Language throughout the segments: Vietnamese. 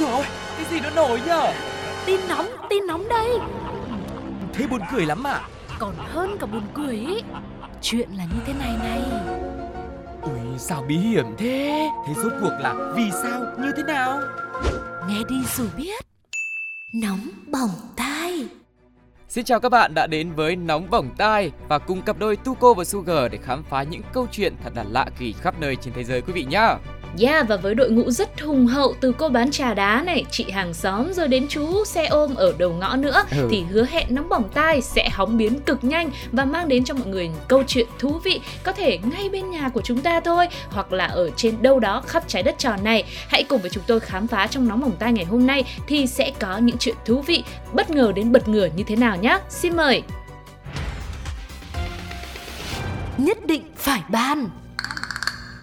rồi. Cái gì nó nổi nhở? Tin nóng, tin nóng đây. Thế buồn cười lắm à? Còn hơn cả buồn cười ý. Chuyện là như thế này này. Ui sao bí hiểm thế? Thế rốt cuộc là vì sao? Như thế nào? Nghe đi rồi biết. Nóng bỏng tai. Xin chào các bạn đã đến với Nóng Bỏng Tai và cùng cặp đôi Tuko và Sugar để khám phá những câu chuyện thật là lạ kỳ khắp nơi trên thế giới quý vị nhá. Yeah, và với đội ngũ rất hùng hậu từ cô bán trà đá này, chị hàng xóm rồi đến chú xe ôm ở đầu ngõ nữa Ừ. thì hứa hẹn nóng bỏng tai sẽ hóng biến cực nhanh và mang đến cho mọi người câu chuyện thú vị có thể ngay bên nhà của chúng ta thôi hoặc là ở trên đâu đó khắp trái đất tròn này. Hãy cùng với chúng tôi khám phá trong nóng bỏng tai ngày hôm nay thì sẽ có những chuyện thú vị bất ngờ đến bật ngửa như thế nào nhé. Xin mời. Nhất định phải ban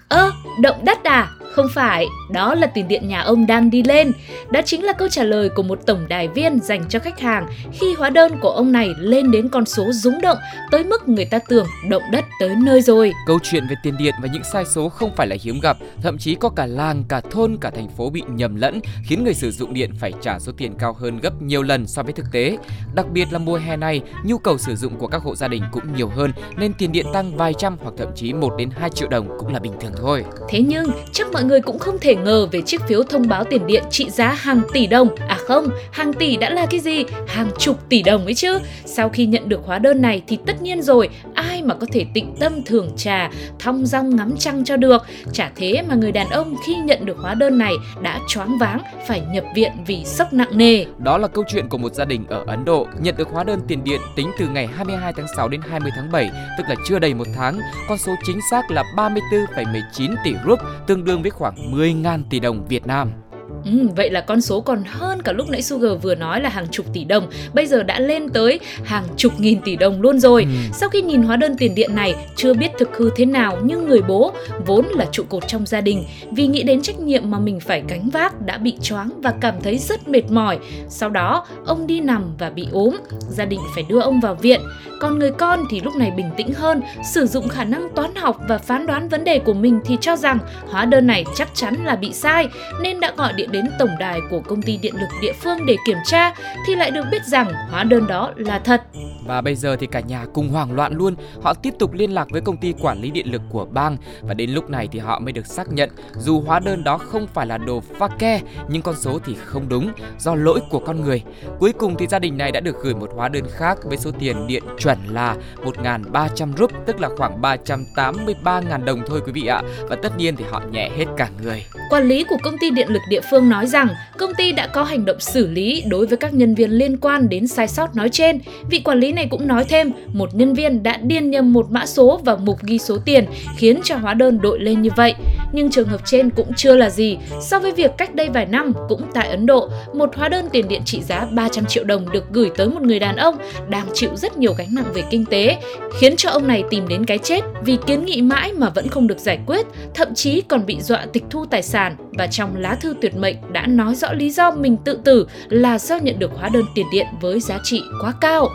Ơ, động đất à? Không phải, đó là tiền điện nhà ông đang đi lên. Đó chính là câu trả lời của một tổng đài viên dành cho khách hàng khi hóa đơn của ông này lên đến con số rúng động tới mức người ta tưởng động đất tới nơi rồi. Câu chuyện về tiền điện và những sai số không phải là hiếm gặp, thậm chí có cả làng, cả thôn, cả thành phố bị nhầm lẫn, khiến người sử dụng điện phải trả số tiền cao hơn gấp nhiều lần so với thực tế. Đặc biệt là mùa hè này, nhu cầu sử dụng của các hộ gia đình cũng nhiều hơn nên tiền điện tăng vài trăm hoặc thậm chí 1 đến 2 triệu đồng cũng là bình thường thôi. Thế nhưng, chắc mọi người cũng không thể ngờ về chiếc phiếu thông báo tiền điện trị giá hàng tỷ đồng. À không, hàng tỷ đã là cái gì? Hàng chục tỷ đồng ấy chứ. Sau khi nhận được hóa đơn này thì tất nhiên rồi, ai mà có thể tịnh tâm thưởng trà, thong dong ngắm trăng cho được. Chả thế mà người đàn ông khi nhận được hóa đơn này đã choáng váng, phải nhập viện vì sốc nặng nề. Đó là câu chuyện của một gia đình ở Ấn Độ nhận được hóa đơn tiền điện tính từ ngày 22 tháng 6 đến 20 tháng 7, tức là chưa đầy một tháng. Con số chính xác là 34,19 tỷ rup, tương đương với khoảng 10.000 tỷ đồng Việt Nam. Ừ, vậy là con số còn hơn cả lúc nãy Sugar vừa nói là hàng chục tỷ đồng, bây giờ đã lên tới hàng chục nghìn tỷ đồng luôn rồi. Ừ. Sau khi nhìn hóa đơn tiền điện này, chưa biết thực hư thế nào nhưng người bố vốn là trụ cột trong gia đình vì nghĩ đến trách nhiệm mà mình phải gánh vác đã bị choáng và cảm thấy rất mệt mỏi. Sau đó, ông đi nằm và bị ốm, gia đình phải đưa ông vào viện. Còn người con thì lúc này bình tĩnh hơn, sử dụng khả năng toán học và phán đoán vấn đề của mình thì cho rằng hóa đơn này chắc chắn là bị sai nên đã gọi điện đến tổng đài của công ty điện lực địa phương để kiểm tra thì lại được biết rằng hóa đơn đó là thật. Và bây giờ thì cả nhà cùng hoảng loạn luôn, họ tiếp tục liên lạc với công ty quản lý điện lực của bang và đến lúc này thì họ mới được xác nhận dù hóa đơn đó không phải là đồ pha ke nhưng con số thì không đúng do lỗi của con người. Cuối cùng thì gia đình này đã được gửi một hóa đơn khác với số tiền điện chuẩn là 1.300 rup tức là khoảng 383.000 đồng thôi quý vị ạ. Và tất nhiên thì họ nhẹ hết cả người. Quản lý của công ty điện lực địa phương nói rằng công ty đã có hành động xử lý đối với các nhân viên liên quan đến sai sót nói trên. Vị quản lý này cũng nói thêm, một nhân viên đã điền nhầm một mã số vào mục ghi số tiền khiến cho hóa đơn đội lên như vậy. Nhưng trường hợp trên cũng chưa là gì. So với việc cách đây vài năm cũng tại Ấn Độ, một hóa đơn tiền điện trị giá 300 triệu đồng được gửi tới một người đàn ông đang chịu rất nhiều gánh nặng về kinh tế, khiến cho ông này tìm đến cái chết vì kiến nghị mãi mà vẫn không được giải quyết, thậm chí còn bị dọa tịch thu tài sản và trong lá thư tuyệt mệnh đã nói rõ lý do mình tự tử là do nhận được hóa đơn tiền điện với giá trị quá cao.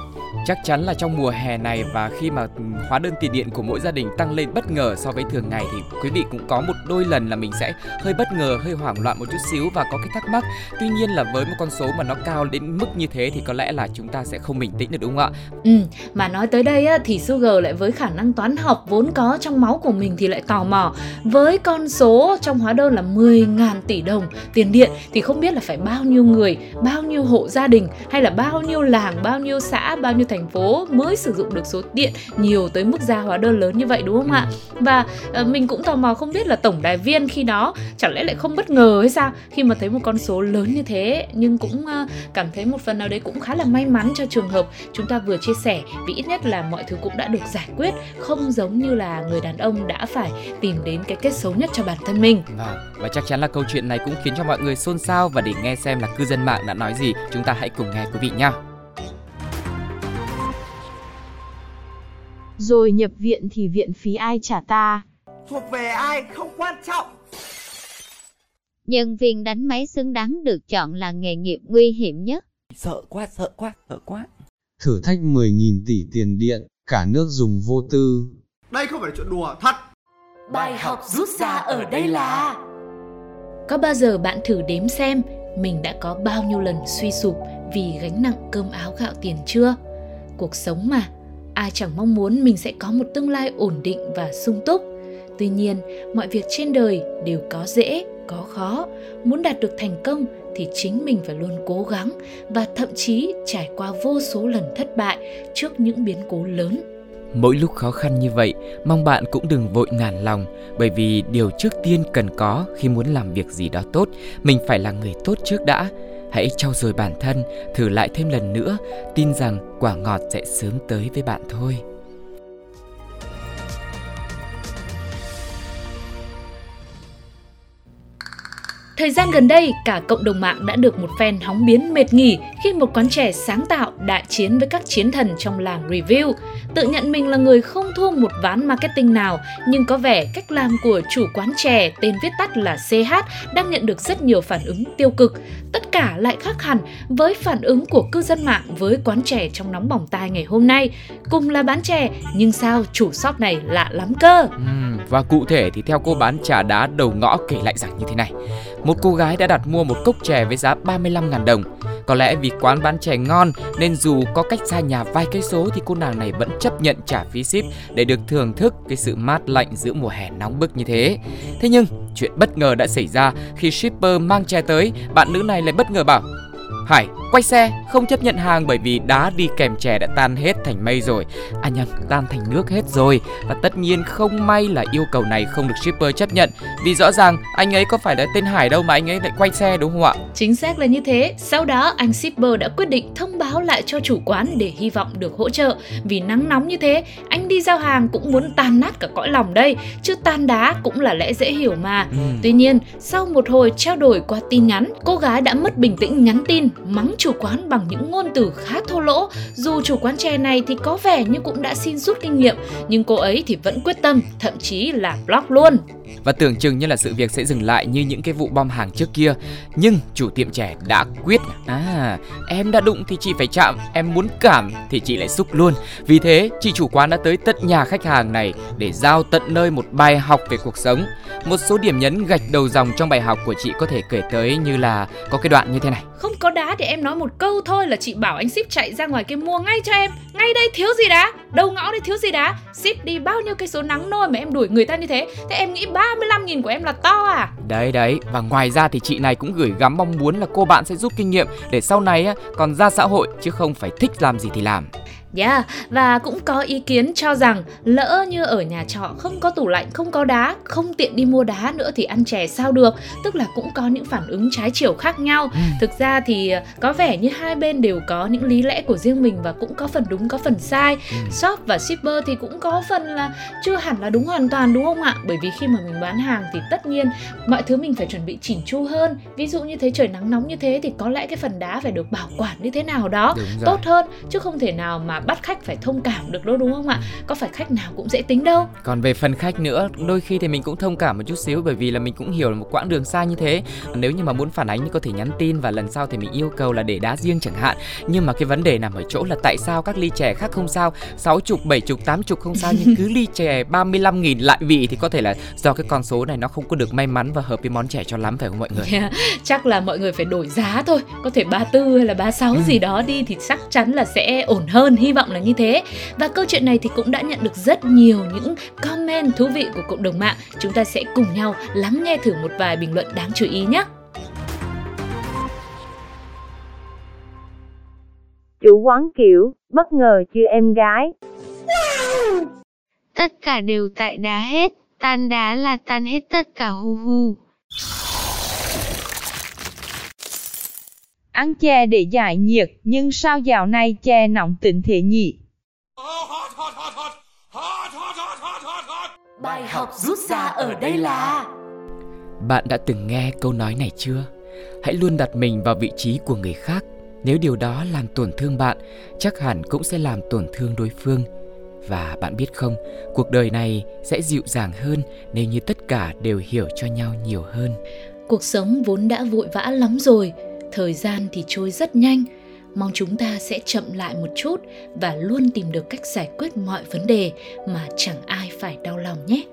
Chắc chắn là trong mùa hè này và khi mà hóa đơn tiền điện của mỗi gia đình tăng lên bất ngờ so với thường ngày thì quý vị cũng có một đôi lần là mình sẽ hơi bất ngờ, hơi hoảng loạn một chút xíu và có cái thắc mắc. Tuy nhiên là với một con số mà nó cao đến mức như thế thì có lẽ là chúng ta sẽ không bình tĩnh được đúng không ạ? Ừ, mà nói tới đây á, thì Sugar lại với khả năng toán học vốn có trong máu của mình thì lại tò mò với con số trong hóa đơn là 10.000 tỷ đồng tiền điện thì không biết là phải bao nhiêu người, bao nhiêu hộ gia đình hay là bao nhiêu làng, bao nhiêu xã, bao nhiêu thành phố mới sử dụng được số điện nhiều tới mức ra hóa đơn lớn như vậy đúng không ạ? Và ờ, mình cũng tò mò không biết là tổng đài viên khi đó chẳng lẽ lại không bất ngờ hay sao khi mà thấy một con số lớn như thế nhưng cũng ờ, cảm thấy một phần nào đấy cũng khá là may mắn cho trường hợp chúng ta vừa chia sẻ vì ít nhất là mọi thứ cũng đã được giải quyết không giống như là người đàn ông đã phải tìm đến cái kết xấu nhất cho bản thân mình Vâng, và chắc chắn là câu chuyện này cũng khiến cho mọi người xôn xao và để nghe xem là cư dân mạng đã nói gì, chúng ta hãy cùng nghe quý vị nhé. Rồi nhập viện thì viện phí ai trả ta? thuộc về ai không quan trọng Nhân viên đánh máy xứng đáng được chọn là nghề nghiệp nguy hiểm nhất. sợ quá sợ quá sợ quá Thử thách 10.000 tỷ tiền điện, cả nước dùng vô tư. đây không phải là chuyện đùa thật Bài học rút ra ở đây là có bao giờ bạn thử đếm xem mình đã có bao nhiêu lần suy sụp vì gánh nặng cơm áo gạo tiền chưa? Cuộc sống mà, ai chẳng mong muốn mình sẽ có một tương lai ổn định và sung túc. Tuy nhiên, mọi việc trên đời đều có dễ, có khó. Muốn đạt được thành công thì chính mình phải luôn cố gắng và thậm chí trải qua vô số lần thất bại trước những biến cố lớn Mỗi lúc khó khăn như vậy, mong bạn cũng đừng vội nản lòng, bởi vì điều trước tiên cần có khi muốn làm việc gì đó tốt, mình phải là người tốt trước đã. Hãy trau dồi bản thân, thử lại thêm lần nữa, tin rằng quả ngọt sẽ sớm tới với bạn thôi. Thời gian gần đây, cả cộng đồng mạng đã được một fan hóng biến mệt nghỉ khi một quán trẻ sáng tạo đại chiến với các chiến thần trong làng review. Tự nhận mình là người không thua một ván marketing nào, nhưng có vẻ cách làm của chủ quán trẻ tên viết tắt là CH đang nhận được rất nhiều phản ứng tiêu cực. Tất cả lại khác hẳn với phản ứng của cư dân mạng với quán trẻ trong nóng bỏng tai ngày hôm nay. Cùng là bán chè, nhưng sao chủ shop này lạ lắm cơ. Ừ, và cụ thể thì theo cô bán trà đá đầu ngõ kể lại rằng như thế này. Một cô gái đã đặt mua một cốc chè với giá 35.000 đồng. Có lẽ vì quán bán chè ngon nên dù có cách xa nhà vài cây số thì cô nàng này vẫn chấp nhận trả phí ship để được thưởng thức cái sự mát lạnh giữa mùa hè nóng bức như thế. Thế nhưng chuyện bất ngờ đã xảy ra khi shipper mang chè tới, bạn nữ này lại bất ngờ bảo Hải quay xe không chấp nhận hàng bởi vì đá đi kèm chè đã tan hết thành mây rồi. À nhầm tan thành nước hết rồi. Và tất nhiên không may là yêu cầu này không được shipper chấp nhận. Vì rõ ràng anh ấy có phải là tên Hải đâu mà anh ấy lại quay xe đúng không ạ? Chính xác là như thế. Sau đó anh shipper đã quyết định thông báo lại cho chủ quán để hy vọng được hỗ trợ. Vì nắng nóng như thế anh đi giao hàng cũng muốn tan nát cả cõi lòng đây. Chứ tan đá cũng là lẽ dễ hiểu mà. Ừ. Tuy nhiên sau một hồi trao đổi qua tin nhắn Cô gái đã mất bình tĩnh nhắn tin mắng chủ quán bằng những ngôn từ khá thô lỗ. Dù chủ quán chè này thì có vẻ như cũng đã xin rút kinh nghiệm, nhưng cô ấy thì vẫn quyết tâm, thậm chí là block luôn. Và tưởng chừng như là sự việc sẽ dừng lại như những cái vụ bom hàng trước kia Nhưng chủ tiệm trẻ đã quyết À em đã đụng thì chị phải chạm Em muốn cảm thì chị lại xúc luôn Vì thế chị chủ quán đã tới tận nhà khách hàng này Để giao tận nơi một bài học về cuộc sống Một số điểm nhấn gạch đầu dòng trong bài học của chị có thể kể tới như là Có cái đoạn như thế này không có đá thì em nói một câu thôi là chị bảo anh ship chạy ra ngoài kia mua ngay cho em. Ngay đây thiếu gì đá? Đầu ngõ đây thiếu gì đá? Ship đi bao nhiêu cây số nắng nôi mà em đuổi người ta như thế? Thế em nghĩ 35 nghìn của em là to à? Đấy đấy. Và ngoài ra thì chị này cũng gửi gắm mong muốn là cô bạn sẽ giúp kinh nghiệm Để sau này á, còn ra xã hội chứ không phải thích làm gì thì làm. Yeah, và cũng có ý kiến cho rằng lỡ như ở nhà trọ không có tủ lạnh, không có đá, không tiện đi mua đá nữa thì ăn chè sao được. Tức là cũng có những phản ứng trái chiều khác nhau. Ừ. Thực ra thì có vẻ như hai bên đều có những lý lẽ của riêng mình và cũng có phần đúng có phần sai. Ừ. Shop và shipper thì cũng có phần là chưa hẳn là đúng hoàn toàn đúng không ạ? Bởi vì khi mà mình bán hàng thì tất nhiên mọi thứ mình phải chuẩn bị chỉnh chu hơn. Ví dụ như thế trời nắng nóng như thế thì có lẽ cái phần đá phải được bảo quản như thế nào đó tốt hơn chứ không thể nào mà bắt khách phải thông cảm được đâu đúng không ạ? Có phải khách nào cũng dễ tính đâu. Còn về phần khách nữa đôi khi thì mình cũng thông cảm một chút xíu bởi vì là mình cũng hiểu là một quãng đường xa như thế. Nếu như mà muốn phản ánh thì có thể nhắn tin và lần sau thì mình yêu cầu là để đá riêng chẳng hạn. Nhưng mà cái vấn đề nằm ở chỗ là tại sao các ly chè khác không sao? Sáu chục bảy chục tám chục không sao nhưng cứ ly chè 35 nghìn lại vị thì có thể là do cái con số này nó không có được may mắn và hợp với món chè cho lắm phải không mọi người? Yeah, chắc là mọi người phải đổi giá thôi. Có thể 34 hay là 36 ừ. gì đó đi thì chắc chắn là sẽ ổn hơn hy vọng là như thế. Và câu chuyện này thì cũng đã nhận được rất nhiều những comment thú vị của cộng đồng mạng. Chúng ta sẽ cùng nhau lắng nghe thử một vài bình luận đáng chú ý nhé. Chủ quán kiểu bất ngờ chưa em gái? Tất cả đều tại đá hết. Tan đá là tan hết tất cả hu hu ăn chè để giải nhiệt nhưng sao dạo này chè nóng tỉnh thế nhỉ Bài học rút ra ở đây là Bạn đã từng nghe câu nói này chưa? Hãy luôn đặt mình vào vị trí của người khác. Nếu điều đó làm tổn thương bạn, chắc hẳn cũng sẽ làm tổn thương đối phương. Và bạn biết không, cuộc đời này sẽ dịu dàng hơn nếu như tất cả đều hiểu cho nhau nhiều hơn. Cuộc sống vốn đã vội vã lắm rồi, thời gian thì trôi rất nhanh. Mong chúng ta sẽ chậm lại một chút và luôn tìm được cách giải quyết mọi vấn đề mà chẳng ai phải đau lòng nhé.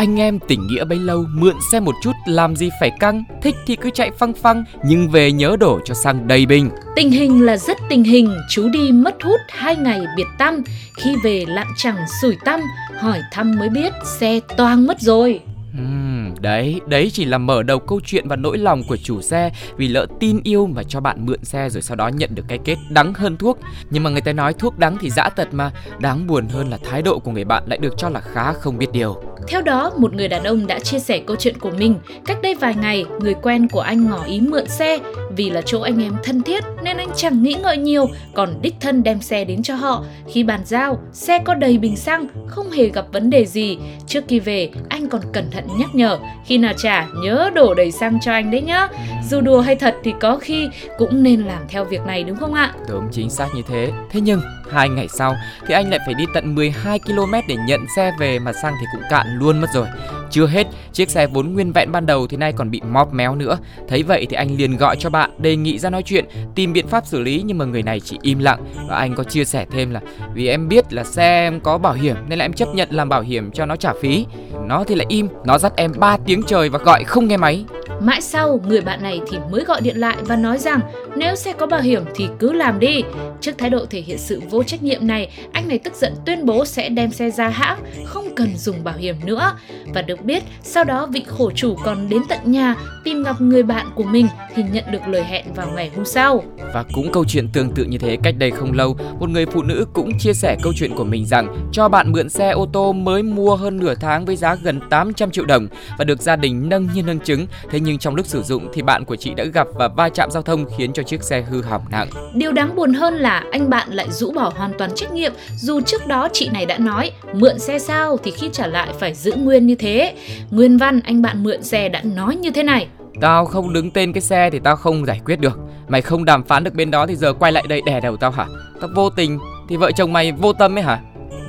Anh em tình nghĩa bấy lâu mượn xe một chút làm gì phải căng. Thích thì cứ chạy phăng phăng Nhưng về nhớ đổ cho xăng đầy bình. Tình hình là rất tình hình, chú đi mất hút hai ngày biệt tâm. Khi về lặng chẳng sủi tâm, hỏi thăm mới biết xe toang mất rồi. Ừm, đấy, đấy chỉ là mở đầu câu chuyện và nỗi lòng của chủ xe vì lỡ tin yêu mà cho bạn mượn xe rồi sau đó nhận được cái kết đắng hơn thuốc. Nhưng mà người ta nói thuốc đắng thì dã tật mà, đáng buồn hơn là thái độ của người bạn lại được cho là khá không biết điều. Theo đó, một người đàn ông đã chia sẻ câu chuyện của mình. Cách đây vài ngày, người quen của anh ngỏ ý mượn xe vì là chỗ anh em thân thiết nên anh chẳng nghĩ ngợi nhiều, còn đích thân đem xe đến cho họ. Khi bàn giao, xe có đầy bình xăng, không hề gặp vấn đề gì. Trước khi về, anh còn cẩn thận nhắc nhở, khi nào trả nhớ đổ đầy xăng cho anh đấy nhá. Dù đùa hay thật thì có khi cũng nên làm theo việc này đúng không ạ? Đúng chính xác như thế. Thế nhưng hai ngày sau thì anh lại phải đi tận 12 km để nhận xe về mà xăng thì cũng cạn luôn mất rồi. Chưa hết, chiếc xe vốn nguyên vẹn ban đầu thì nay còn bị móp méo nữa. Thấy vậy thì anh liền gọi cho bạn đề nghị ra nói chuyện, tìm biện pháp xử lý nhưng mà người này chỉ im lặng và anh có chia sẻ thêm là vì em biết là xe em có bảo hiểm nên là em chấp nhận làm bảo hiểm cho nó trả phí. Nó thì lại im, nó dắt em 3 tiếng trời và gọi không nghe máy. Mãi sau, người bạn này thì mới gọi điện lại và nói rằng nếu xe có bảo hiểm thì cứ làm đi. Trước thái độ thể hiện sự vô trách nhiệm này, anh này tức giận tuyên bố sẽ đem xe ra hãng, không cần dùng bảo hiểm nữa. Và được biết, sau đó vị khổ chủ còn đến tận nhà tìm gặp người bạn của mình thì nhận được lời hẹn vào ngày hôm sau. Và cũng câu chuyện tương tự như thế cách đây không lâu, một người phụ nữ cũng chia sẻ câu chuyện của mình rằng cho bạn mượn xe ô tô mới mua hơn nửa tháng với giá gần 800 triệu đồng và được gia đình nâng nhiên nâng chứng. Thế nhưng trong lúc sử dụng thì bạn của chị đã gặp và va chạm giao thông khiến cho chiếc xe hư hỏng nặng. Điều đáng buồn hơn là anh bạn lại rũ bỏ hoàn toàn trách nhiệm dù trước đó chị này đã nói mượn xe sao thì khi trả lại phải giữ nguyên như thế. Nguyên văn anh bạn mượn xe đã nói như thế này. Tao không đứng tên cái xe thì tao không giải quyết được. Mày không đàm phán được bên đó thì giờ quay lại đây đè đầu tao hả? Tao vô tình thì vợ chồng mày vô tâm ấy hả?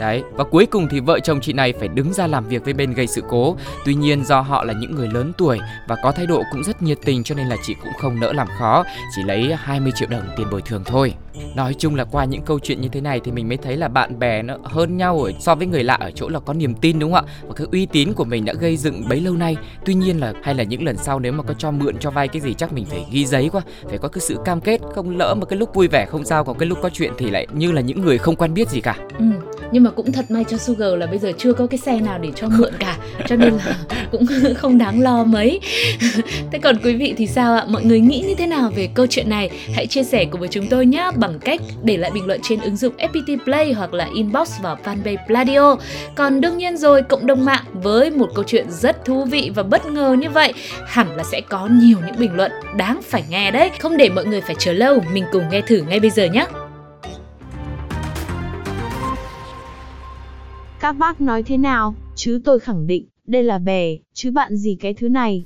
Đấy, và cuối cùng thì vợ chồng chị này phải đứng ra làm việc với bên gây sự cố. Tuy nhiên do họ là những người lớn tuổi và có thái độ cũng rất nhiệt tình cho nên là chị cũng không nỡ làm khó, chỉ lấy 20 triệu đồng tiền bồi thường thôi. Nói chung là qua những câu chuyện như thế này thì mình mới thấy là bạn bè nó hơn nhau ở so với người lạ ở chỗ là có niềm tin đúng không ạ? Và cái uy tín của mình đã gây dựng bấy lâu nay. Tuy nhiên là hay là những lần sau nếu mà có cho mượn cho vay cái gì chắc mình phải ghi giấy quá, phải có cái sự cam kết, không lỡ mà cái lúc vui vẻ không sao, còn cái lúc có chuyện thì lại như là những người không quen biết gì cả. Ừ, nhưng mà cũng thật may cho Sugar là bây giờ chưa có cái xe nào để cho mượn cả cho nên là cũng không đáng lo mấy. Thế còn quý vị thì sao ạ? Mọi người nghĩ như thế nào về câu chuyện này? Hãy chia sẻ cùng với chúng tôi nhé bằng cách để lại bình luận trên ứng dụng FPT Play hoặc là inbox vào fanpage Pladio. Còn đương nhiên rồi cộng đồng mạng với một câu chuyện rất thú vị và bất ngờ như vậy hẳn là sẽ có nhiều những bình luận đáng phải nghe đấy. Không để mọi người phải chờ lâu mình cùng nghe thử ngay bây giờ nhé Các bác nói thế nào, chứ tôi khẳng định, đây là bè, chứ bạn gì cái thứ này.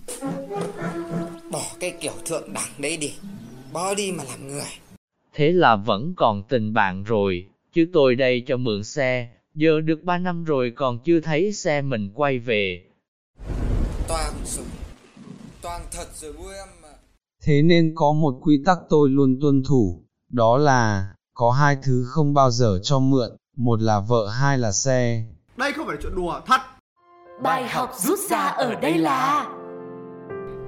Bỏ cái kiểu thượng đẳng đấy đi, bỏ đi mà làm người. Thế là vẫn còn tình bạn rồi, chứ tôi đây cho mượn xe, giờ được 3 năm rồi còn chưa thấy xe mình quay về. Toàn súng, toàn thật rồi vui em mà. Thế nên có một quy tắc tôi luôn tuân thủ, đó là, có hai thứ không bao giờ cho mượn, một là vợ hai là xe. Đây không phải là chuyện đùa, thật. Bài học rút ra ở đây là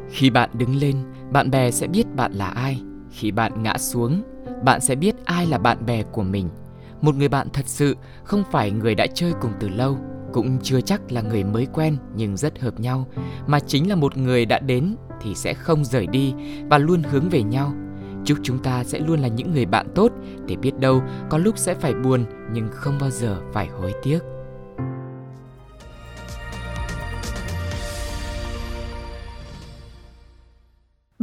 Khi bạn đứng lên, bạn bè sẽ biết bạn là ai. Khi bạn ngã xuống, bạn sẽ biết ai là bạn bè của mình. Một người bạn thật sự không phải người đã chơi cùng từ lâu, cũng chưa chắc là người mới quen nhưng rất hợp nhau, mà chính là một người đã đến thì sẽ không rời đi và luôn hướng về nhau. Chúc chúng ta sẽ luôn là những người bạn tốt, để biết đâu có lúc sẽ phải buồn nhưng không bao giờ phải hối tiếc.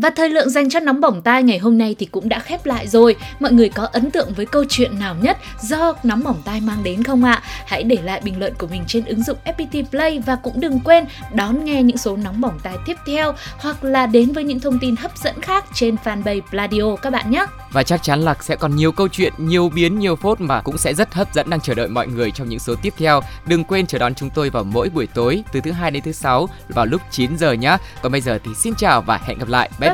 Và thời lượng dành cho nóng bỏng tai ngày hôm nay thì cũng đã khép lại rồi. Mọi người có ấn tượng với câu chuyện nào nhất do nóng bỏng tai mang đến không ạ? Hãy để lại bình luận của mình trên ứng dụng FPT Play và cũng đừng quên đón nghe những số nóng bỏng tai tiếp theo hoặc là đến với những thông tin hấp dẫn khác trên fanpage Pladio các bạn nhé. Và chắc chắn là sẽ còn nhiều câu chuyện, nhiều biến, nhiều phốt mà cũng sẽ rất hấp dẫn đang chờ đợi mọi người trong những số tiếp theo. Đừng quên chờ đón chúng tôi vào mỗi buổi tối từ thứ hai đến thứ sáu vào lúc 9 giờ nhé. Còn bây giờ thì xin chào và hẹn gặp lại. Bye